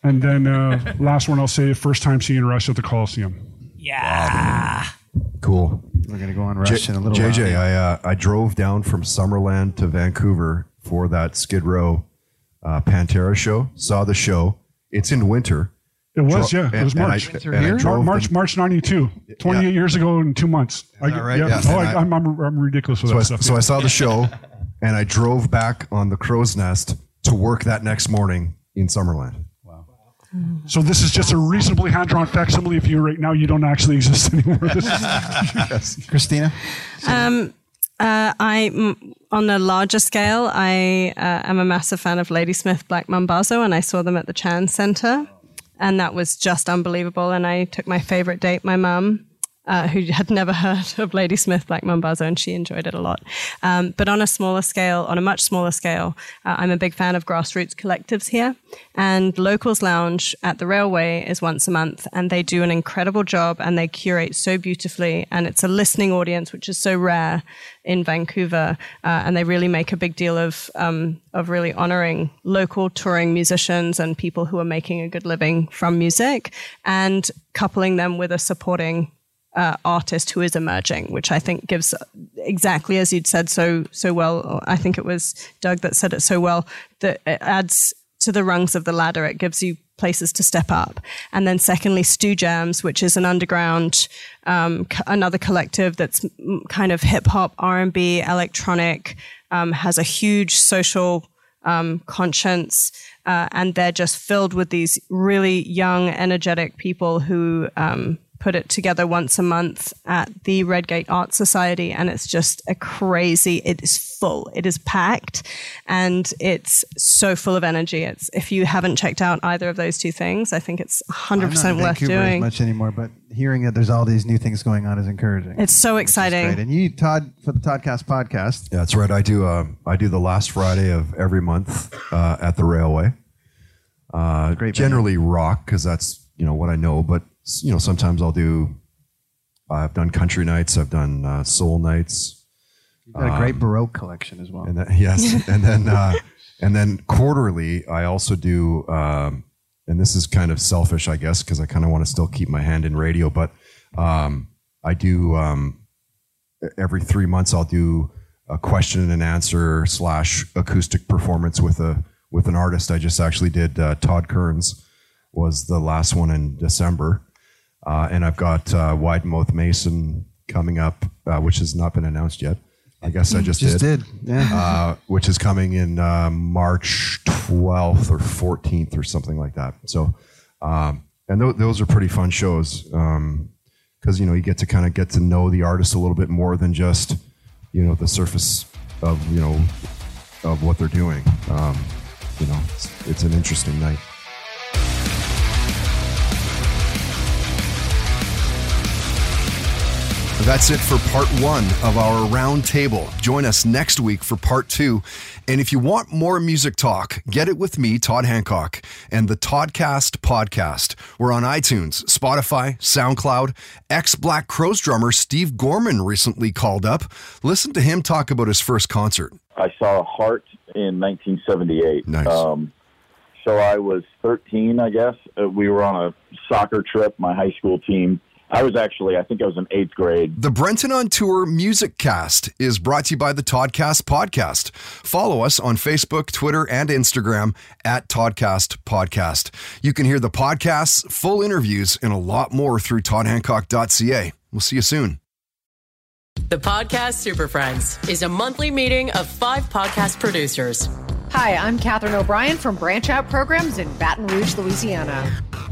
S12: And then uh, last one I'll say, first time seeing Rush at the Coliseum.
S6: Yeah.
S7: Cool.
S1: We're gonna go on Rush
S7: J-
S1: in a little
S7: JJ,
S1: while.
S7: I uh, I drove down from Summerland to Vancouver for that Skid Row uh, Pantera show. Saw the show. It's in winter.
S12: It was,
S7: Dro-
S12: yeah. It was March.
S7: and I
S12: Mar-
S7: drove
S12: March,
S7: them-
S12: March 92. 28 years ago in two months. I,
S7: that right?
S12: Yeah.
S7: Yeah.
S12: Oh,
S7: And
S12: I,
S7: I-
S12: I'm, I'm, I'm ridiculous with
S7: So I,
S12: that stuff.
S7: so
S12: yeah.
S7: I saw the show, and I drove back on the Crow's Nest to work that next morning in Summerland.
S12: So this is just a reasonably hand-drawn facsimile of you right now. You don't actually exist anymore. This is-
S1: Kristina?
S4: Um, uh, I m- on a larger scale, I uh, am a massive fan of Ladysmith Black Mambazo, and I saw them at the Chan Center, and that was just unbelievable. And I took my favorite date, my mum, uh, who had never heard of Ladysmith Black Mambazo, and she enjoyed it a lot. Um, but on a smaller scale, on a much smaller scale, uh, I'm a big fan of grassroots collectives here. And Locals Lounge at the Railway is once a month, and they do an incredible job and they curate so beautifully. And it's a listening audience, which is so rare in Vancouver. Uh, and they really make a big deal of, um, of really honoring local touring musicians and people who are making a good living from music and coupling them with a supporting uh, artist who is emerging, which I think gives exactly as you'd said so so well. I think it was Doug that said it so well that it adds to the rungs of the ladder. It gives you places to step up. And then secondly, Stew Jams, which is an underground, um, another collective that's mm, kind of hip hop, R and B, electronic, um, has a huge social um, conscience. Uh, and they're just filled with these really young, energetic people who um, put it together once a month at the Redgate Art Society, and it's just a crazy. It is full. It is packed, and it's so full of energy. It's if you haven't checked out either of those two things, I think it's 100
S1: I'm not
S4: percent
S1: in
S4: worth
S1: Vancouver
S4: doing.
S1: as much anymore, but hearing that there's all these new things going on is encouraging.
S4: It's so exciting.
S1: And you, Todd, for the Toddcast podcast.
S7: Yeah, that's right. I do. Uh, I do the last Friday of every month uh, at the railway. Uh,
S1: Great
S7: generally rock because that's you know what I know. But you know sometimes I'll do. I've done country nights. I've done uh, soul nights.
S1: You've got a great
S7: Um,
S1: Baroque collection as well.
S7: and then, yes, and then uh, and then quarterly, I also do, um, and this is kind of selfish, I guess, because I kind of want to still keep my hand in radio, but um, I do um, every three months. I'll do a question and answer slash acoustic performance with a with an artist. I just actually did uh, Todd Kerns was the last one in December, uh, and I've got uh, Wide Mouth Mason coming up, uh, which has not been announced yet. I guess I just,
S1: Just
S7: did.
S1: did, yeah.
S7: Uh, which is coming in uh, March 12th or 14th or something like that. So, um, and th- those are pretty fun shows because you know you get to kind of get to know the artist a little bit more than just you know the surface of you know of what they're doing. Um, you know, it's, it's an interesting night.
S8: That's it for part one of our roundtable. Join us next week for part two. And if you want more music talk, get it with me, Todd Hancock, and the Toddcast podcast. We're on iTunes, Spotify, SoundCloud. Ex Black Crowes drummer Steve Gorman recently called up. Listen to him talk about his first concert.
S15: I saw Heart in 1978.
S8: Nice.
S15: Um, so I was 13, I guess. Uh, we were on a soccer trip, my high school team. I was actually, I think I was in eighth grade.
S8: The Brenton on Tour Music Cast is brought to you by the Toddcast Podcast. Follow us on Facebook, Twitter, and Instagram at Toddcast Podcast. You can hear the podcasts, full interviews, and a lot more through toddhancock.ca. We'll see you soon.
S16: The Podcast Super Friends is a monthly meeting of five podcast producers.
S17: Hi, I'm Katherine O'Brien from Branch Out Programs in Baton Rouge, Louisiana.